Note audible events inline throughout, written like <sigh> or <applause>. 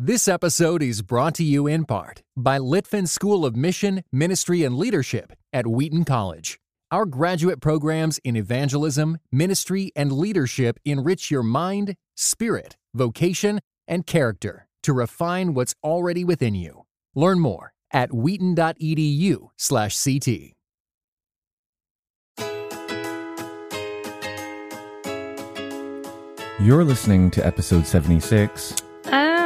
This episode is brought to you in part by Litfin School of Mission, Ministry, and Leadership at Wheaton College. Our graduate programs in evangelism, ministry, and leadership enrich your mind, spirit, vocation, and character to refine what's already within you. Learn more at wheaton.edu/ct. You're listening to episode 76 Um,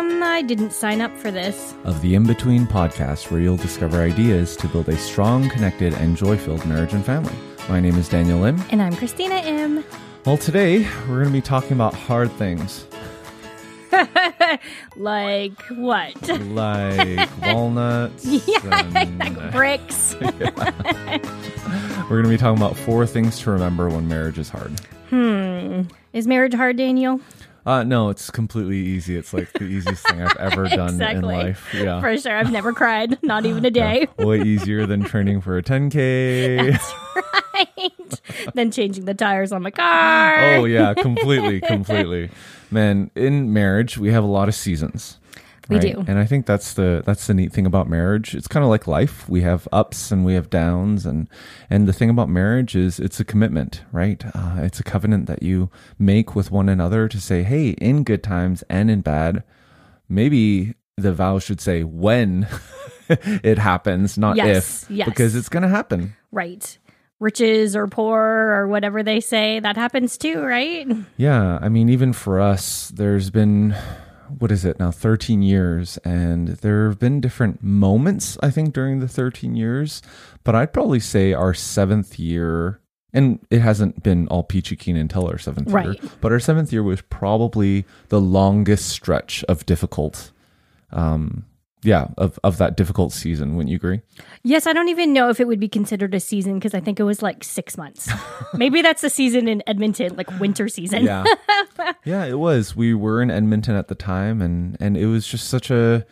I didn't sign up for this. of the IMbetween podcast, where you'll discover ideas to build a strong, connected, and joy filled marriage and family. My name is Daniel Im. And I'm Christina Im. Well, today we're going to be talking about hard things <laughs> Like what? like <laughs> walnuts. yeah, and- <laughs> like bricks. we're going to be talking about four things to remember when marriage is hard. hmm. Is marriage hard, Daniel? Uh, no, it's completely easy. It's like the easiest thing I've ever <laughs> done in life. Yeah. For sure. I've never cried, <laughs> not even a day. <laughs> Way easier than training for a 10K. right. then changing the tires on my car. Oh yeah, completely, completely. Man, in marriage we have a lot of seasons. We do. and I think that's the that's the neat thing about marriage. It's kind of like life. We have ups and we have downs, and and the thing about marriage is it's a commitment, right? Uh, it's a covenant that you make with one another to say, hey, in good times and in bad, maybe the vow should say when <laughs> it happens, not Yes, if, yes. because it's going to happen. Right. Riches or poor or whatever they say, that happens too, right? Yeah, I mean, even for us, there's been what is it now, 13 years, and there have been different moments, I think, during the 13 years. But I'd probably say our seventh year, and it hasn't been all peachy keen until our seventh year, but our seventh year was probably the longest stretch of difficult. Um, yeah, of, of that difficult season. Wouldn't you agree? Yes, I don't even know if it would be considered a season because I think it was like six months. <laughs> Maybe that's the season in Edmonton, like winter season. yeah <laughs> yeah it was we were in edmonton at the time and and it was just such a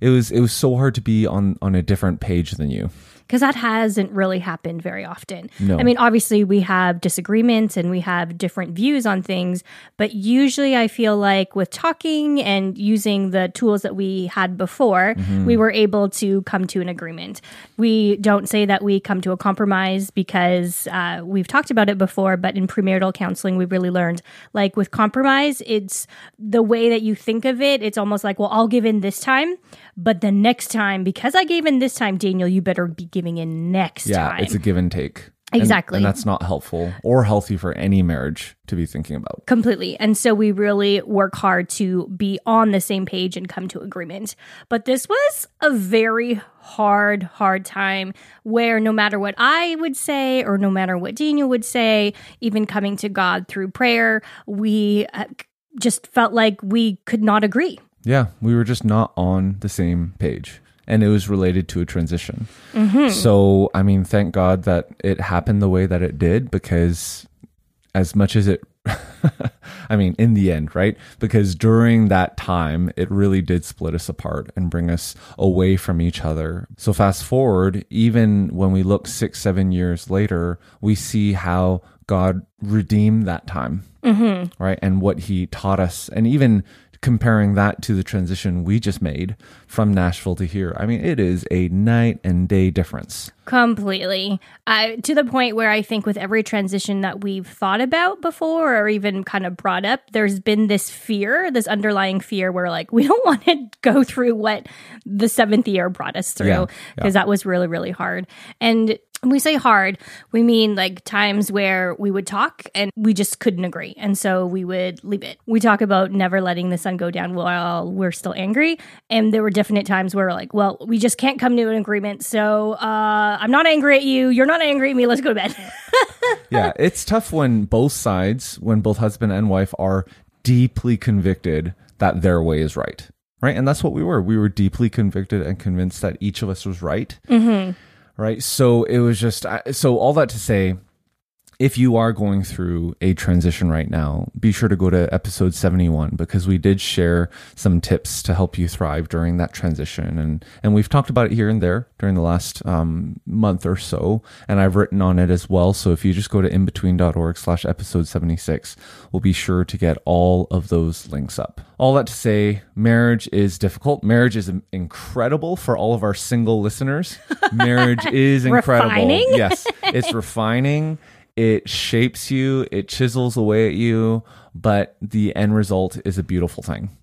it was it was so hard to be on on a different page than you because that hasn't really happened very often. No. I mean, obviously, we have disagreements and we have different views on things, but usually I feel like with talking and using the tools that we had before, we were able to come to an agreement. We don't say that we come to a compromise because uh, we've talked about it before, but in premarital counseling, we really learned like with compromise, it's the way that you think of it. It's almost like, well, I'll give in this time, but the next time, because I gave in this time, Daniel, you better be giving in next yeah time. it's a give and take Exactly. and, that's not helpful or healthy for any marriage to be thinking about Completely. And so we really work hard to be on the same page and come to agreement. But this was a very hard, hard time where no matter what I would say or no matter what Daniel would say, even coming to God through prayer, we uh, just felt like we could not agree. yeah we were just not on the same page and it was related to a transition mm-hmm. so i mean thank god that it happened the way that it did because as much as it <laughs> I mean, in the end, right? Because during that time, it really did split us apart and bring us away from each other. So, fast forward, even when we look six, seven years later, we see how God redeemed that time, mm-hmm. right? And what He taught us. And even comparing that to the transition we just made from Nashville to here, I mean, it is a night and day difference. Completely. Uh, to the point where I think with every transition that we've thought about before or even kind of brought up, there's been this fear, this underlying fear where like we <laughs> don't want to go through what the seventh year brought us through because that was really, really hard. And when we say hard, we mean like times where we would talk and we just couldn't agree. And so we would leave it. We talk about never letting the sun go down while we're still angry. And there were definite times where we're like, well, we just can't come to an agreement. So uh, I'm not angry at you. You're not angry at me. Let's go to bed. <laughs> yeah, it's tough when both sides, when both husband and wife are deeply convicted that their way is right. Right. And that's what we were. We were deeply convicted and convinced that each of us was right. Right. So it was just, so all that to say, if you are going through a transition right now, be sure to go to episode 71 because we did share some tips to help you thrive during that transition. And, and we've talked about it here and there during the last um, month or so. And I've written on it as well. So if you just go to inbetween.org slash episode 76, we'll be sure to get all of those links up. All that to say, marriage is difficult. Marriage is incredible for all of our single listeners. Marriage is <laughs> incredible. Refining? Yes, it's refining it shapes you, it chisels away at you, but the end result is a beautiful thing.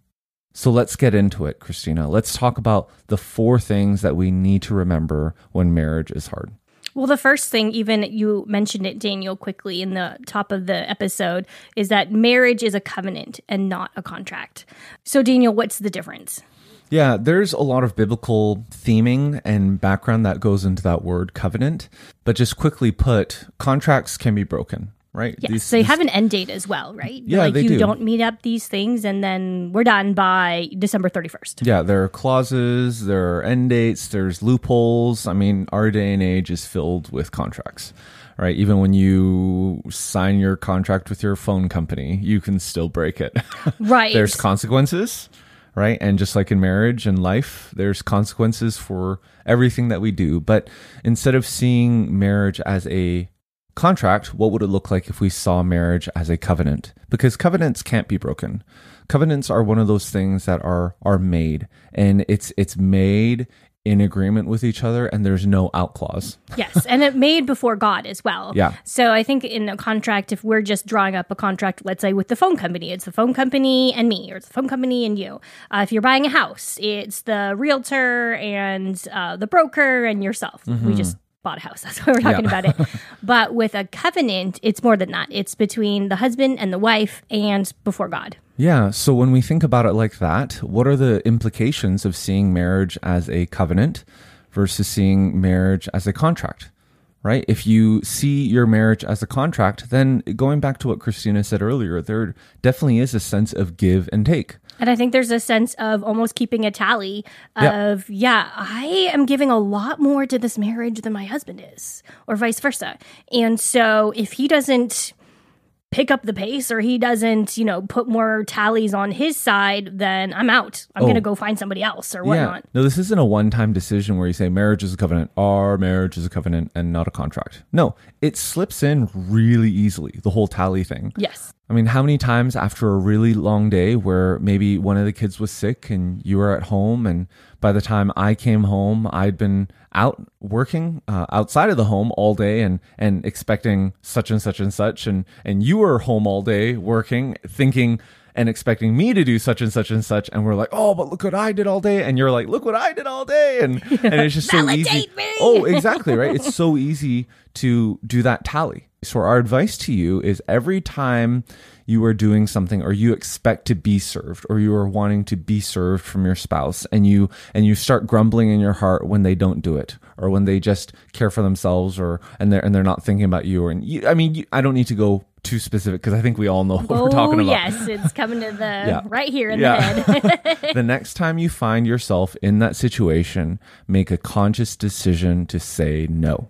So let's get into it, Christina. Let's talk about the four things that we need to remember when marriage is hard. Well, the first thing, even you mentioned it, Daniel, quickly in the top of the episode, is that marriage is a covenant and not a contract. So, Daniel, what's the difference? Yeah, there's a lot of biblical theming and background that goes into that word covenant. But just quickly put, contracts can be broken, right? Yes, these, they these, have an end date as well, right? Yeah, like they you do. not meet up these things and then we're done by December 31st. Yeah, there are clauses, there are end dates, there's loopholes. I mean, our day and age is filled with contracts. Right, even when you sign your contract with your phone company, you can still break it. <laughs> Right. there's consequences right? And just like in marriage and life, there's consequences for everything that we do. But instead of seeing marriage as a contract, what would it look like if we saw marriage as a covenant? Because covenants can't be broken. Covenants are one of those things that are are made and it's it's made in agreement with each other and there's no out clause. yes, and it made before God as well. Yeah. So I think in a contract, if we're just drawing up a contract, let's say with the phone company, it's the phone company and me, or it's the phone company and you. Uh, if you're buying a house, it's the realtor and uh, the broker and yourself. Mm-hmm. We just bought a house. <laughs> That's why we're talking yeah. about it. <laughs> But with a covenant, it's more than that. It's between the husband and the wife and before God. Yeah. So when we think about it like that, what are the implications of seeing marriage as a covenant versus seeing marriage as a contract? Right? If you see your marriage as a contract, then going back to what Christina said earlier, there definitely is a sense of give and take. And I think there's a sense of almost keeping a tally of, yeah, I am giving a lot more to this marriage than my husband is, or vice versa. And so if he doesn't pick up the pace or he doesn't, you know, put more tallies on his side, then I'm out. I'm oh. going to go find somebody else or whatnot. Yeah. No, this isn't a one time decision where you say marriage is a covenant, our marriage is a covenant and not a contract. No, it slips in really easily, the whole tally thing. Yes. I mean, how many times after a really long day where maybe one of the kids was sick and you were at home, and by the time I came home, I'd been out working uh, outside of the home all day and and expecting such and such and such, and and you were home all day working, thinking and expecting me to do such and such and such, and we're like, oh, but look what I did all day, and you're like, look what I did all day, and and it's just so <laughs> easy. Me. Oh, exactly right. It's so easy to do that tally. So our advice to you is every time you are doing something or you expect to be served or you are wanting to be served from your spouse and you and you start grumbling in your heart when they don't do it or when they just care for themselves or and they're and they're not thinking about you or and you, I mean you, I don't need to go too specific because I think we all know what oh, we're talking oh, about. Yes, it's coming to the <laughs> yeah. right here in yeah. the head. <laughs> the next time you find yourself in that situation, make a conscious decision to say no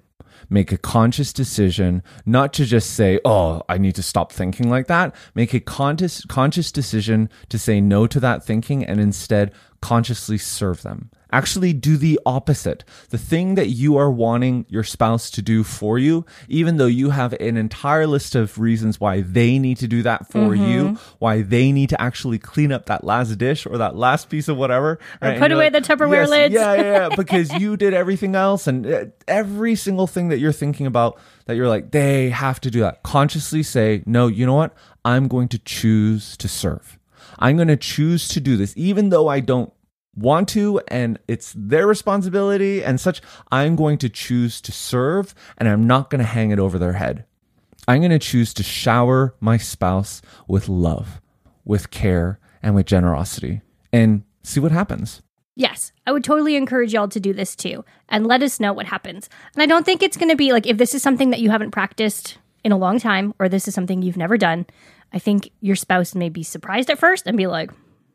make a conscious decision not to just say, "Oh, I need to stop thinking like that." Make a conscious conscious decision to say no to that thinking and instead consciously serve them. Actually, do the opposite. The thing that you are wanting your spouse to do for you, even though you have an entire list of reasons why they need to do that for mm-hmm. you, why they need to actually clean up that last dish or that last piece of whatever. Right? Or put away like, the Tupperware yes, lids. Yeah, yeah, yeah. <laughs> Because you did everything else and uh, every single thing that you're thinking about that you're like, they have to do that. Consciously say, no, you know what? I'm going to choose to serve. I'm going to choose to do this, even though I don't want to and it's their responsibility and such. I'm going to choose to serve and I'm not going to hang it over their head. I'm going to choose to shower my spouse with love, with care, and with generosity and see what happens. Yes, I would totally encourage y'all to do this too and let us know what happens. And I don't think it's going to be like if this is something that you haven't practiced in a long time or this is something you've never done, I think your spouse may be surprised at first and be like,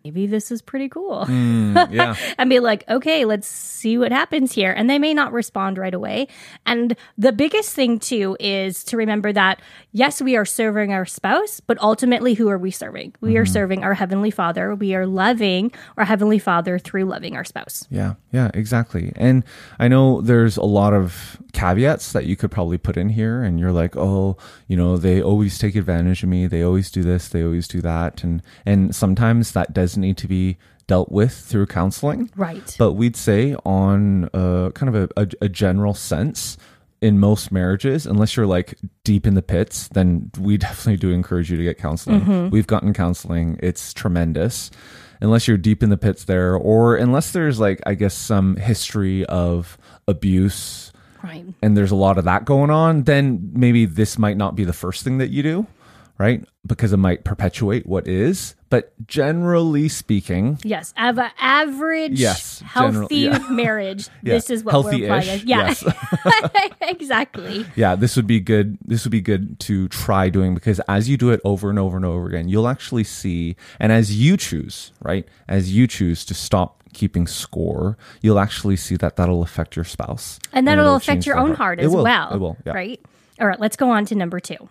maybe this is pretty cool. Mm, <laughs> yeah. and be like, okay, let's see what happens here. And they may not respond right away. And the biggest thing, too, is to remember that, yes, we are serving our spouse, but ultimately, who are we serving? We are serving our Heavenly Father. We are loving our Heavenly Father through loving our spouse. Yeah, yeah, exactly. And I know there's a lot of caveats that you could probably put in here, and you're like, oh, you know, they always take advantage of me. They always do this. They always do that, and and sometimes that does need to be dealt with through counseling. Right. But we'd say on a kind of a, a, a general sense. In most marriages, unless you're like deep in the pits, then we <laughs> definitely do encourage you to get counseling. Mm-hmm. We've gotten counseling, it's tremendous unless you're deep in the pits there, or unless there's like, I guess, some history of abuse right. and there's a lot of that going on, then maybe this might not be the first thing that you do, right? Because it might perpetuate what is. But generally speaking, Yes. Of an average, Yes, general- healthy yeah. <laughs> marriage, <laughs> Yeah. this is what Healthy-ish, we're applying. Yeah. yes. <laughs> exactly. yeah, this would be good. This would be good to try doing because as you do it over and over and over again, you'll actually see, and as you choose, right, as you choose to stop keeping score, you'll actually see that that'll affect your spouse, And that'll it'll affect your own heart It as will. well. It will. Yeah. Right? All right, let's go on to number two.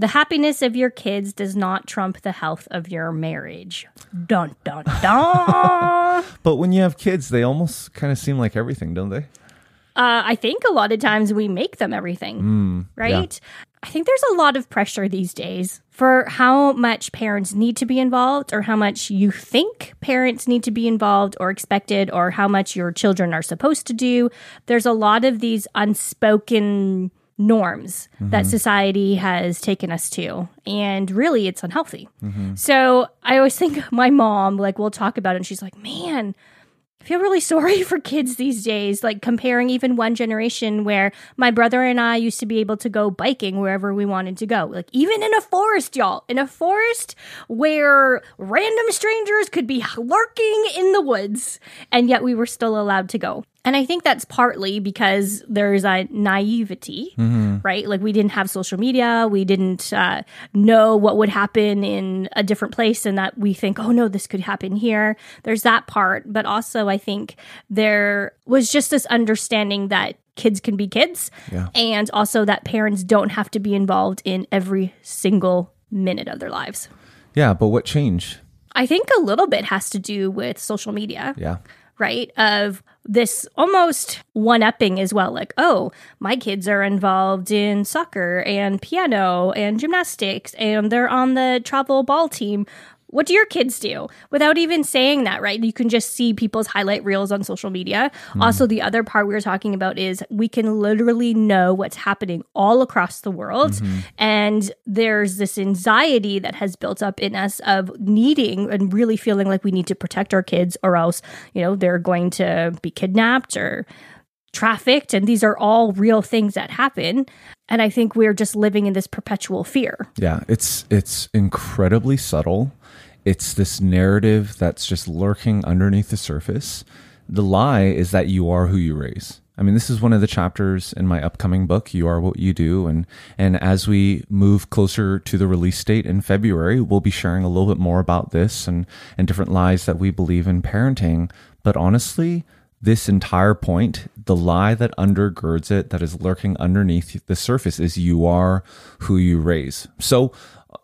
The happiness of your kids does not trump the health of your marriage. Dun, dun, dun. <laughs> But when you have kids, they almost kind of seem like everything, don't they? uh, I think a lot of times we make them everything, Mm, right? I think there's a lot of pressure these days for how much parents need to be involved or how much you think parents need to be involved or expected or how much your children are supposed to do. There's a lot of these unspoken norms that mm-hmm. society has taken us to and really it's unhealthy. So I always think <laughs> my mom like we'll talk about it and she's like, "Man, I feel really <laughs> sorry for kids these days, like comparing even one generation where my brother and I used to be able to go biking wherever we wanted to go. Like, even in a forest, y'all, in a forest where random strangers could be lurking in the woods, and yet we were still allowed to go. And I think that's partly because there's a naivety, right? Like we didn't have social media, we didn't uh, know what would happen in a different place, and that we think, oh no, this could happen here. There's that part, but also I think there was just this understanding that kids can be kids, Yeah. and also that parents don't have to be involved in every single minute of their lives. Yeah, but what changed? I think a little bit has to do with social media Yeah. Right? Of this almost one upping as well. Like, oh, my kids are involved in soccer and piano and gymnastics and they're on the travel ball team. What do your kids do? Without even saying that, right? You can just see people's highlight reels on social media. Hmm. Also, the other part we were talking about is we can literally know what's happening all across the world. Mm-hmm. And there's this anxiety that has built up in us of needing and really feeling like we need to protect our kids or else, you know, they're going to be kidnapped or trafficked. And these are all real things that happen. And I think we're just living in this perpetual fear. Yeah, it's it's incredibly subtle. It's this narrative that's just lurking underneath the surface. The lie is that you are who you raise. I mean, this is one of the chapters in my upcoming book, You Are What You Do. And, and as we move closer to the release date in February, we'll be sharing a little bit more about this and, and different lies that we believe in parenting. But honestly, this entire point, the lie that undergirds it, that is lurking underneath the surface, is you are who you raise. So,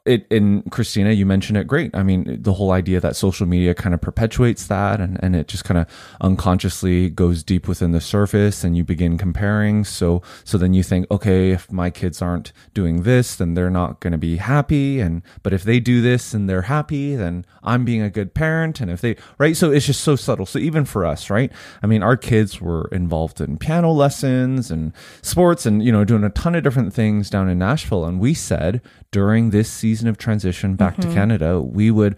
it in Christina, you mentioned it great. I mean, the whole idea that social media kind of perpetuates that and, and it just kind of unconsciously goes deep within the surface and you begin comparing. So so then you think, okay, if my kids aren't doing this, then they're not gonna be happy. And but if they do this and they're happy, then I'm being a good parent. And if they right, so it's just so subtle. So even for us, right? I mean, our kids were involved in piano lessons and sports and you know, doing a ton of different things down in Nashville. And we said during this season of transition back to mm-hmm. Canada, we would,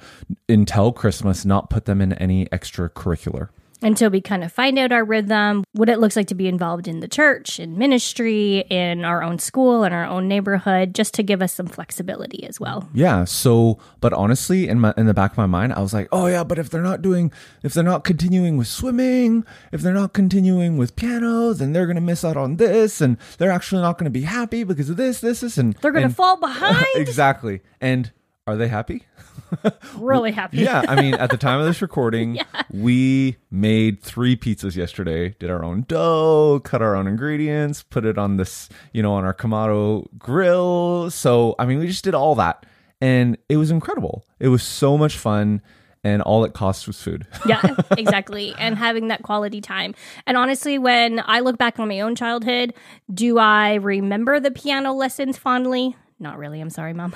until Christmas, not put them in any extracurricular. Until we kind of find out our rhythm, what it looks like to be involved in the church, in ministry, in our own school, in our own neighborhood, just to give us some flexibility as well. Yeah. So, but honestly, in my in the back of my mind, I was like, oh yeah, but if they're not doing, if they're not continuing with swimming, if they're not continuing with piano, then they're gonna miss out on this, and they're actually not gonna be happy because of this, this, this, and They're going to and- fall behind. <laughs> exactly. And Are they happy? <laughs> Really happy. Yeah, I mean, at the time of this <laughs> recording, we made three pizzas yesterday. Did our own dough, cut our own ingredients, put it on this, you know, on our Kamado grill. So, I mean, we just did all that, and it was incredible. It was so much fun, and all it cost was food. <laughs> yeah, exactly. And having that quality time. And honestly, when I look back on my own childhood, do I remember the piano lessons fondly? Not really. I'm sorry, mom.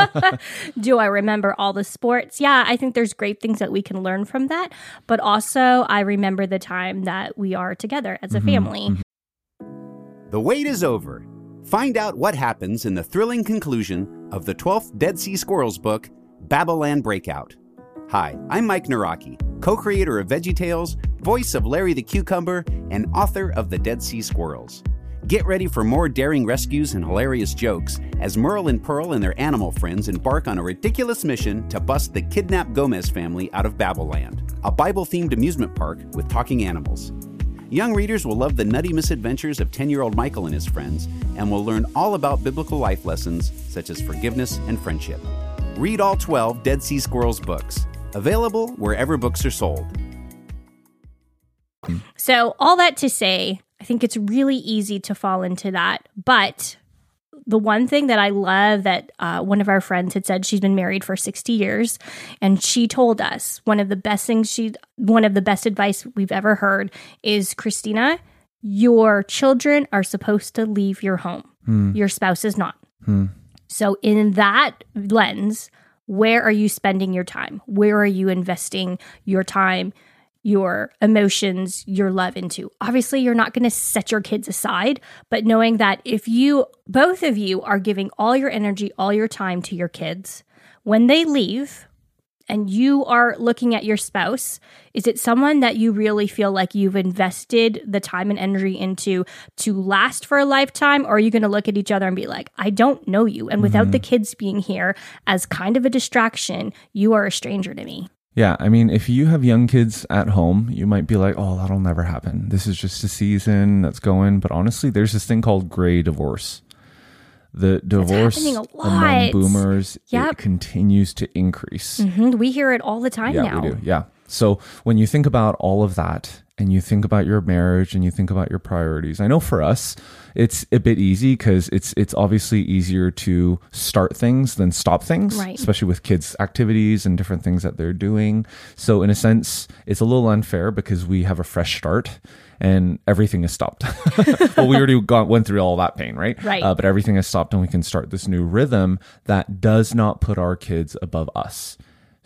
<laughs> do I remember all the sports? Yeah, I think there's great things that we can learn from that. But also, I remember the time that we are together as a mm-hmm, family. Mm-hmm. The wait is over. Find out what happens in the thrilling conclusion of the 12th Dead Sea Squirrels book, Babylon Breakout. Hi, I'm Mike Nawrocki, co creator of VeggieTales, voice of Larry the Cucumber, and author of The Dead Sea Squirrels. Get ready for more daring rescues and hilarious jokes as Merle and Pearl and their animal friends embark on a ridiculous mission to bust the kidnapped Gomez family out of Babylon, a Bible themed amusement park with talking animals. Young readers will love the nutty misadventures of 10 year old Michael and his friends and will learn all about biblical life lessons such as forgiveness and friendship. Read all 12 Dead Sea Squirrels books, available wherever books are sold. So, all that to say, think it's really easy to fall into that. But the one thing that I love that uh, one of our friends had said she's been married for 60 years, and she told us one of the best things she, one of the best advice we've ever heard is Christina, your children are supposed to leave your home, your spouse is not. So, in that lens, where are you spending your time? Where are you investing your time, your emotions, your love into? Obviously, you're not going to set your kids aside, but knowing that if you, both of you, are giving all your energy, all your time to your kids, when they leave, and you are looking at your spouse, is it someone that you really feel like you've invested the time and energy into to last for a lifetime? Or are you going to look at each other and be like, I don't know you? And without the mm-hmm. kids being here as kind of a distraction, you are a stranger to me. Yeah, I mean, if you have young kids at home, you might be like, oh, that'll never happen. This is just a season that's going. But honestly, there's this thing called gray divorce. The divorce among boomers Yep. it continues to increase. Mhm, We hear it all the time Yeah, now. we do. Yeah. So when you think about all of that and you think about your marriage and you think about your priorities, I know for us, it's a bit easy because it's it's obviously easier to start things than stop things, Right. especially with kids' activities and different things that they're doing. So in a sense, it's a little unfair because we have a fresh start and everything is stopped. <laughs> well, we already got, went through all that pain, right? Right. Uh, but everything has stopped and we can start this new rhythm that does not put our kids above us.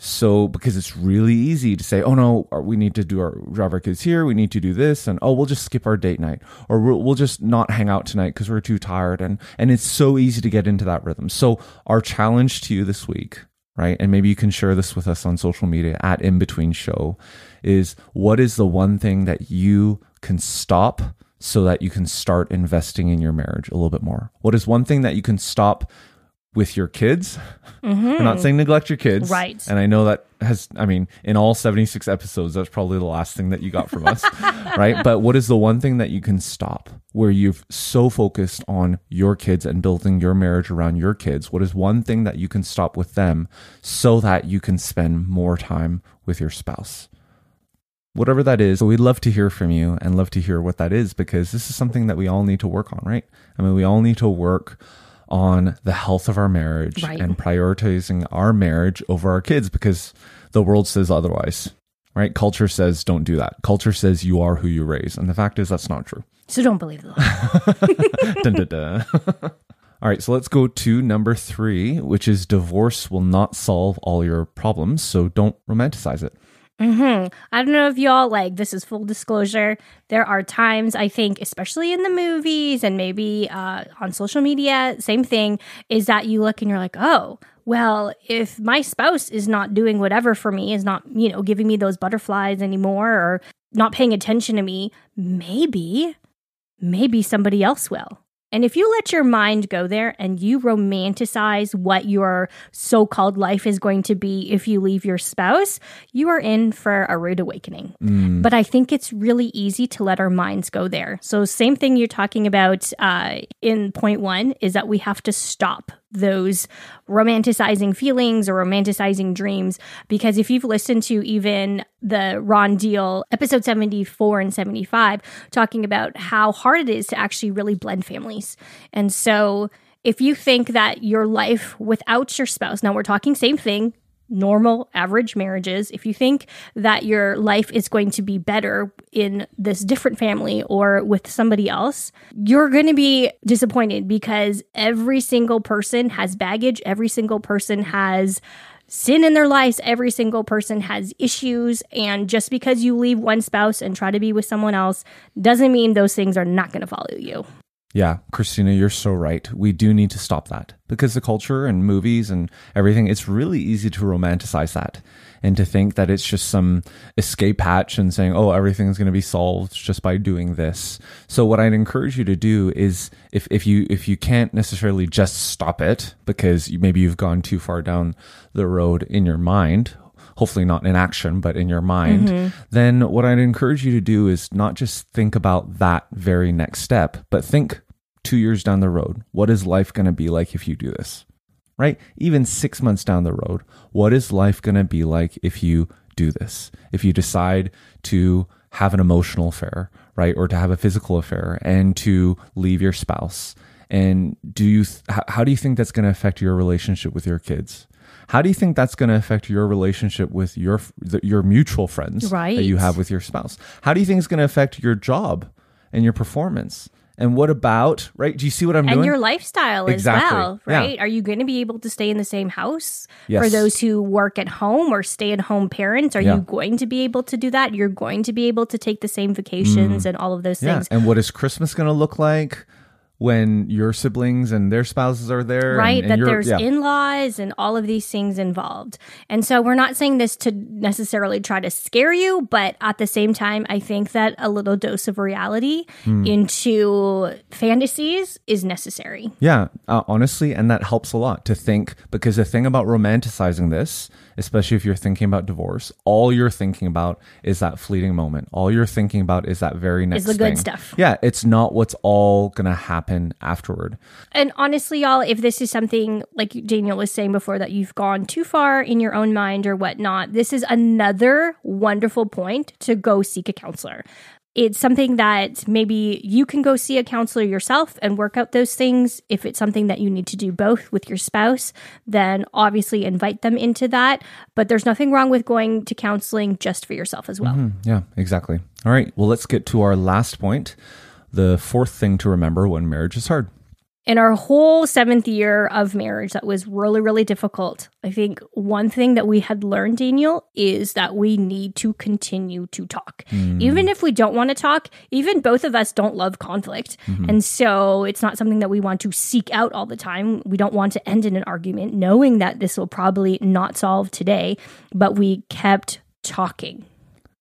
So, because it's really easy to say, oh no, uh, we need to do our drive our kids here, we need to do this, and oh, we'll just skip our date night, or we'll, we'll just not hang out tonight because we're too tired, and and it's so easy to get into that rhythm. So, our challenge to you this week, right, and maybe you can share this with us on social media at In Between Show, is what is the one thing that you can stop so that you can start investing in your marriage a little bit more? What is one thing that you can stop? With your kids, <laughs> we're not saying neglect your kids, Mm-hmm. Right. And I know that has, I mean, in all 76 episodes, that's probably the last thing that you got from us, <laughs> right? But what is the one thing that you can stop where you've so focused on your kids and building your marriage around your kids? What is one thing that you can stop with them so that you can spend more time with your spouse? Whatever that is, so we'd love to hear from you and love to hear what that is because this is something that we all need to work on, right? I mean, we all need to work on the health of our marriage Right. and prioritizing our marriage over our kids because the world says otherwise, right? Culture says don't do that. Culture says you are who you raise. And the fact is, that's not true. So don't believe the. <laughs> <laughs> All right, so let's go to number three, which is divorce will not solve all your problems. So don't romanticize it. Hmm I don't know if y'all like this is full disclosure. There are times I think, especially in the movies and maybe uh, on social media, same thing is that you look and you're like, oh, well, if my spouse is not doing whatever for me, is not, you know, giving me those butterflies anymore or not paying attention to me, maybe, maybe somebody else will. And if you let your mind go there and you romanticize what your so called life is going to be if you leave your spouse, you are in for a rude awakening. But I think it's really easy to let our minds go there. So, same thing you're talking about uh, in point one is that we have to stop those romanticizing feelings or romanticizing dreams. Because if you've listened to even the Ron Deal episode 74 and 75, talking about how hard it is to actually really blend families. And so if you think that your life without your spouse, now we're talking same thing, normal average marriages if you think that your life is going to be better in this different family or with somebody else you're going to be disappointed because every single person has baggage every single person has sin in their lives every single person has issues and just because you leave one spouse and try to be with someone else doesn't mean those things are not going to follow you Yeah, Christina, you're so right. We do need to stop that because the culture and movies and everything, it's really easy to romanticize that and to think that it's just some escape hatch and saying, oh, everything's going to be solved just by doing this. So what I'd encourage you to do is if, if you, if you can't necessarily just stop it because you, maybe you've gone too far down the road in your mind, hopefully not in action, but in your mind, mm-hmm. then what I'd encourage you to do is not just think about that very next step, but think two years down the road. What is life going to be like if you do this? Right? Even six months down the road, what is life going to be like if you do this? If you decide to have an emotional affair, right? Or to have a physical affair and to leave your spouse. And do you, th- how do you think that's going to affect your relationship with your kids? How do you think that's going to affect your relationship with your the, your mutual friends right. that you have with your spouse? How do you think it's going to affect your job and your performance? And what about right? Do you see what I'm and doing? And your lifestyle Exactly. as well, Yeah. right? Are you going to be able to stay in the same house for those who work at home or stay at home parents? Are Yeah. you going to be able to do that? You're going to be able to take the same vacations and all of those Mm. yeah. things. And what is Christmas going to look like when your siblings and their spouses are there? Right, and, and that there's yeah. in laws and all of these things involved. And so we're not saying this to necessarily try to scare you, but at the same time, I think that a little dose of reality Hmm. into fantasies is necessary. Yeah, uh, honestly, and that helps a lot to think because the thing about romanticizing this, especially if you're thinking about divorce, all you're thinking about is that fleeting moment. All you're thinking about is that very next the good thing. stuff. Yeah, it's not what's all gonna happen afterward. And honestly, y'all, if this is something like Daniel was saying before that you've gone too far in your own mind or whatnot, this is another wonderful point to go seek a counselor. It's something that maybe you can go see a counselor yourself and work out those things. If it's something that you need to do both with your spouse, then obviously invite them into that. But there's nothing wrong with going to counseling just for yourself as well. Hmm, yeah, exactly. All right, well, let's get to our last point. The fourth thing to remember when marriage is hard. in our whole seventh year of marriage that was really really difficult. I think one thing that we had learned daniel is that we need to continue to talk. Mm. Even if we don't want to talk even both of us don't love conflict. Mm-hmm. And so it's not something that we want to seek out all the time. We don't want to end in an argument knowing that this will probably not solve today but we kept talking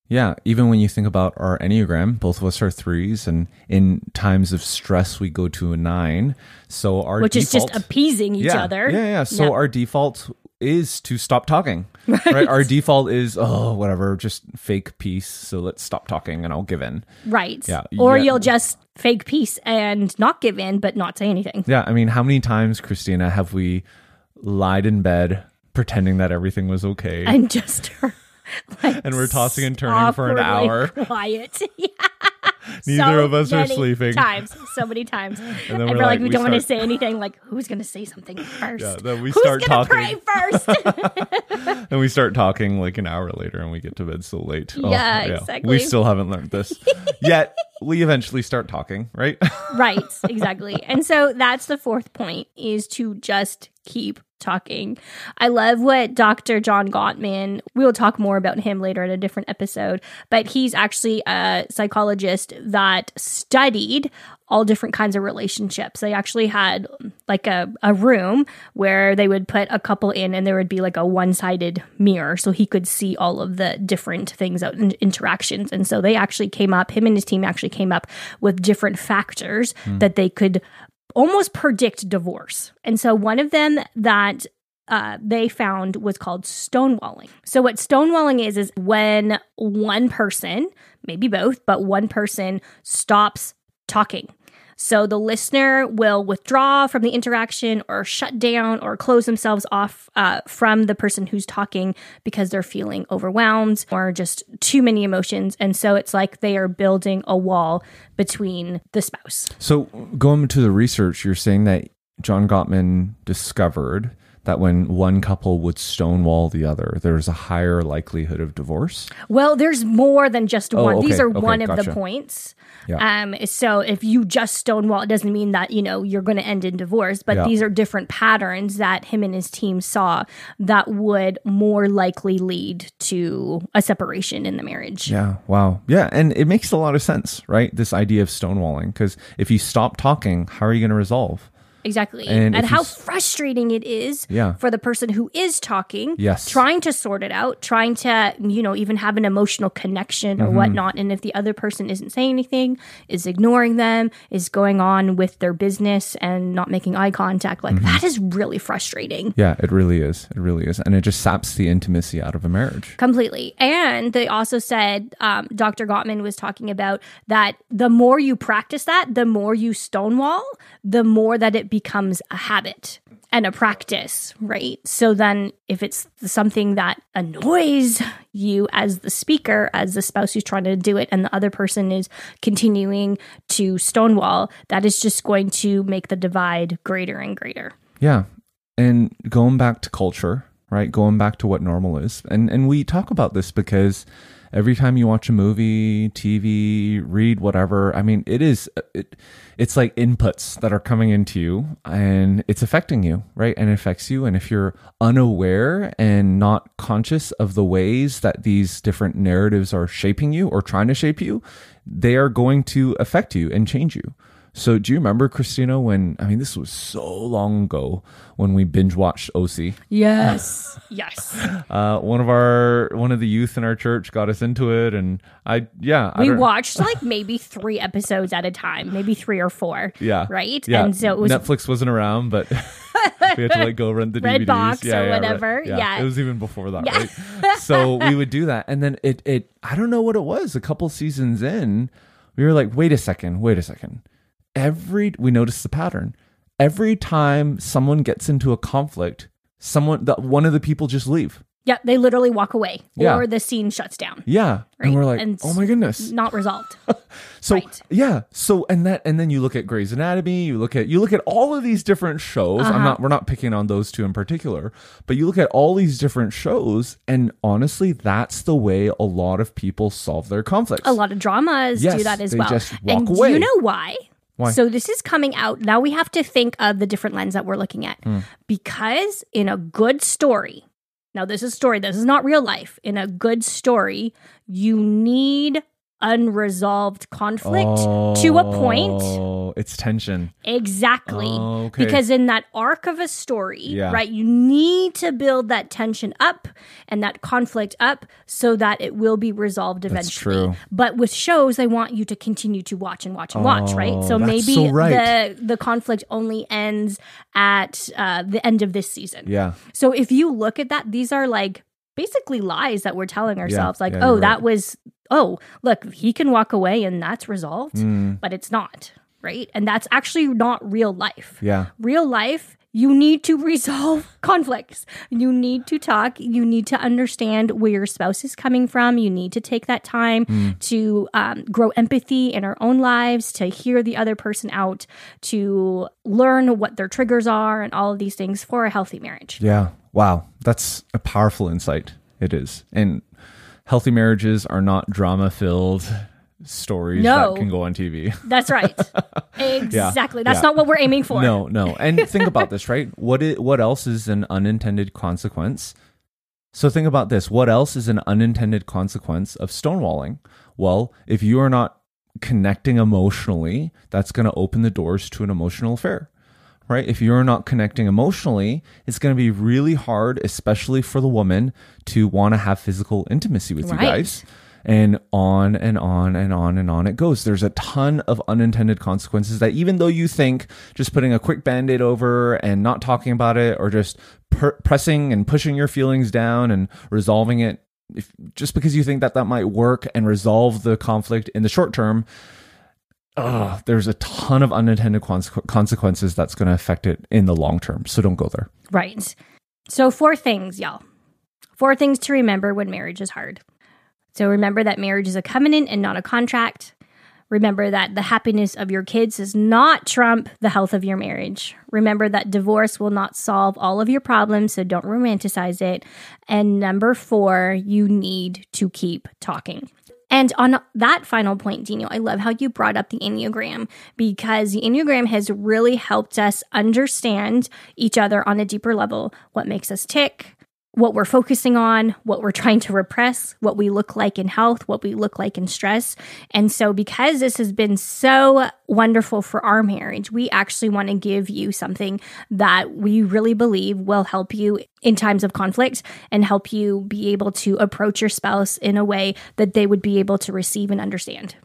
Yeah, even when you think about our Enneagram, both of us are threes, and in times of stress, we go to a nine. So our which is just appeasing each yeah, other Yeah, yeah. So Yeah. our default is to stop talking. <laughs> Right. Our default is oh whatever, just fake peace. So let's stop talking and I'll give in. right Yeah, or yeah. you'll just fake peace and not give in but not say anything Yeah, I mean, how many times, Christina, have we lied in bed pretending that everything was okay? and just <laughs> <laughs> like And we're tossing and turning for an hour. <laughs> Quiet. <laughs> Neither So of us are sleeping. Times, so many times. And, then we're, we're like, like- we, don't want to say anything. Like, who's going to say something first? Yeah, then we who's start gonna talking. pray first? And we start talking like an hour later and we get to bed so late. Oh, Yeah, exactly. We still haven't learned this. Yet we eventually start talking, right? right, exactly. And so that's the fourth point is to just keep talking. I love what Dr. John Gottman, we will talk more about him later in a different episode, but he's actually a psychologist that studied all different kinds of relationships. They actually had like a, a room where they would put a couple in and there would be like a one sided mirror so he could see all of the different things out in interactions. And so they actually came up, him and his team actually came up with different factors hmm. that they could almost predict divorce. And so one of them that uh, they found was called stonewalling. So what stonewalling is is when one person, maybe both, but one person stops talking. So the listener will withdraw from the interaction or shut down or close themselves off uh, from the person who's talking because they're feeling overwhelmed or just too many emotions. And so it's like they are building a wall between the spouse. So, going to the research, you're saying that John Gottman discovered that when one couple would stonewall the other, there's a higher likelihood of divorce. Well, there's more than just Oh, one. These okay, are okay, one of the points. Yeah. Um, so if you just stonewall, it doesn't mean that you know you're going to end in divorce. But Yeah. these are different patterns that him and his team saw that would more likely lead to a separation in the marriage. Yeah. Wow. Yeah. And it makes a lot of sense, right? This idea of stonewalling. Because if you stop talking, how are you going to resolve? Exactly. And And, how frustrating it is Yeah. for the person who is talking, Yes. trying to sort it out, trying to, you know, even have an emotional connection or Mm-hmm. whatnot. And if the other person isn't saying anything, is ignoring them, is going on with their business and not making eye contact, Mm-hmm. like that is really frustrating. Yeah, it really is. It really is. And it just saps the intimacy out of a marriage. Completely. And they also said, um, Dr. Gottman was talking about that the more you practice that, the more you stonewall, the more that it becomes a habit and a practice, right? So then if it's something that annoys you as the speaker, as the spouse who's trying to do it, and the other person is continuing to stonewall, that is just going to make the divide greater and greater. Yeah. And going back to culture, right? Going back to what normal is. And and we talk about this because every time you watch a movie, TV, read whatever, I mean, it is it it's like inputs that are coming into you and it's affecting you, right? And it affects you and if you're unaware and not conscious of the ways that these different narratives are shaping you or trying to shape you, they are going to affect you and change you. So do you remember Christina when I mean this was so long ago when we binge watched OC? Yes. <laughs> yes. Uh, one of our one of the youth in our church got us into it, and I yeah I we don't- watched <laughs> like maybe three episodes at a time, maybe three or four. yeah Right? yeah. And so it was Netflix wasn't around, but <laughs> we had to like go rent the Red DVDs, box yeah, or yeah, right. whatever. Yeah. Yeah. it was even before that, Yeah. right? So we would do that, and then it it I don't know what it was. A couple seasons in, we were like, wait a second, wait a second. Every we notice the pattern. Every time someone gets into a conflict, someone the, one of the people just leave. yeah, they literally walk away Yeah. or the scene shuts down. Yeah, Right. and we're like, And oh my goodness. <laughs> Not resolved. <laughs> So Right. yeah, so and that and then you look at Grey's Anatomy, you look at you look at all of these different shows. Uh-huh. I'm not we're not picking on those two in particular, but you look at all these different shows, and honestly, that's the way a lot of people solve their conflicts. A lot of dramas Yes, do that as they well. just walk and do away. you know why? Why? So this is coming out. Now we have to think of the different lens that we're looking at. Hmm. Because in a good story, now this is story, this is not real life. In a good story, you need unresolved conflict to a point. Oh, it's tension. Exactly. Oh, okay. Because in that arc of a story, Yeah. right, you need to build that tension up and that conflict up so that it will be resolved eventually. true. But with shows, they want you to continue to watch and watch and watch, right? Oh, So maybe so right. the the conflict only ends at uh, the end of this season. Yeah. So if you look at that, these are like basically lies that we're telling ourselves. like, yeah, oh, that right. was, oh, look, he can walk away and that's resolved, Mm, but it's not, right? And that's actually not real life. yeah. Real life, you need to <laughs> resolve conflicts. You need to talk. You need to understand where your spouse is coming from. You need to take that time Mm. to um, grow empathy in our own lives, to hear the other person out, to learn what their triggers are, and all of these things for a healthy marriage. Yeah. Wow. That's a powerful insight. It is. And healthy marriages are not drama filled stories No. that can go on TV. <laughs> That's right. exactly. That's yeah. not what we're aiming for. No, no. And <laughs> think about this, right? What i- what else is an unintended consequence? So think about this. What else is an unintended consequence of stonewalling? Well, if you are not connecting emotionally, that's going to open the doors to an emotional affair. Right? If you're not connecting emotionally, it's going to be really hard, especially for the woman, to want to have physical intimacy with Right. you guys. And on and on and on and on it goes. There's a ton of unintended consequences that even though you think just putting a quick band aid over and not talking about it or just per- pressing and pushing your feelings down and resolving it, if, just because you think that that might work and resolve the conflict in the short term, there's a ton of unintended consequ- consequences that's going to affect it in the long term. So don't go there. Right. So, four things, y'all. Four things to remember when marriage is hard. So, remember that marriage is a covenant and not a contract. Remember that the happiness of your kids does not trump the health of your marriage. Remember that divorce will not solve all of your problems, so don't romanticize it. And number four, you need to keep talking. And on that final point, Dino, I love how you brought up the Enneagram because the Enneagram has really helped us understand each other on a deeper level. What makes us tick, what we're focusing on, what we're trying to repress, what we look like in health, what we look like in stress. And so, because this has been so wonderful for our marriage, we actually want to give you something that we really believe will help you in times of conflict and help you be able to approach your spouse in a way that they would be able to receive and understand.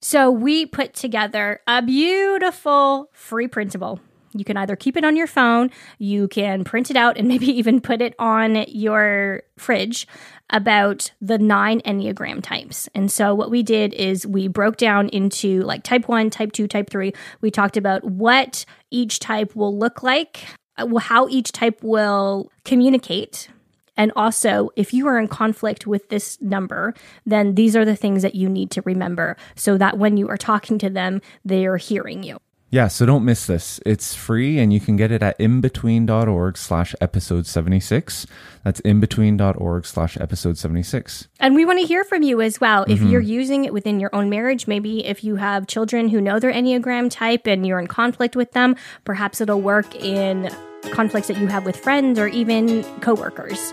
So, we put together a beautiful free printable you can either keep it on your phone, you can print it out, and <laughs> maybe even put it on your fridge about the nine Enneagram types. And so, what we did is we broke down into like type one, type two, type three. We talked about what each type will look like, uh, how each type will communicate. And also, if you are in conflict with this number, then these are the things that you need to remember so that when you are talking to them, they are hearing you. Yeah, so don't miss this. It's free and you can get it at imbetween.org slash episode 76. That's imbetween.org slash episode 76. And we want to hear from you as well. If mm-hmm. you're using it within your own marriage, maybe if you have children who know their Enneagram type and you're in conflict with them, perhaps it'll work in conflicts that you have with friends or even coworkers.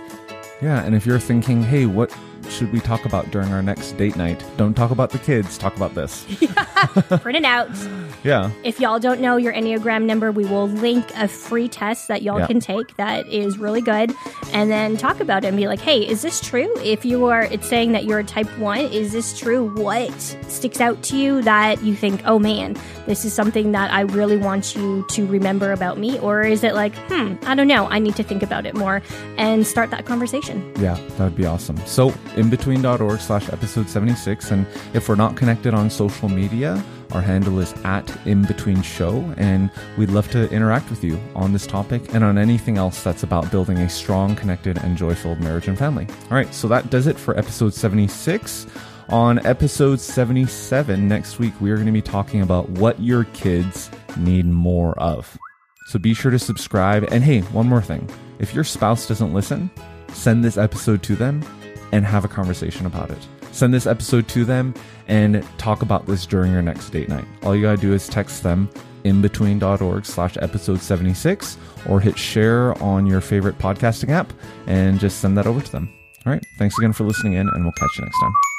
Yeah, and if you're thinking, hey, what should we talk about during our next date night? Don't talk about the kids, talk about this. <laughs> Print it out. <laughs> Yeah. If y'all don't know your Enneagram number, we will link a free test that y'all yeah. can take that is really good and then talk about it and be like, hey, is this true? If you are, it's saying that you're a type one, is this true? What sticks out to you that you think, oh man, this is something that I really want you to remember about me? Or is it like, hmm, I don't know, I need to think about it more and start that conversation? Yeah, that would be awesome. So, imbetween.org slash episode 76. And if we're not connected on social media, our handle is at IMbetween Show, and we'd love to interact with you on this topic and on anything else that's about building a strong, connected, and joyful marriage and family. All right, so that does it for episode 76. On episode 77 next week, we are going to be talking about what your kids need more of. So be sure to subscribe. And hey, one more thing if your spouse doesn't listen, send this episode to them and have a conversation about it. Send this episode to them and talk about this during your next date night. All you gotta do is text them imbetween.org slash episode 76 or hit share on your favorite podcasting app and just send that over to them. All right. Thanks again for listening in, and we'll catch you next time.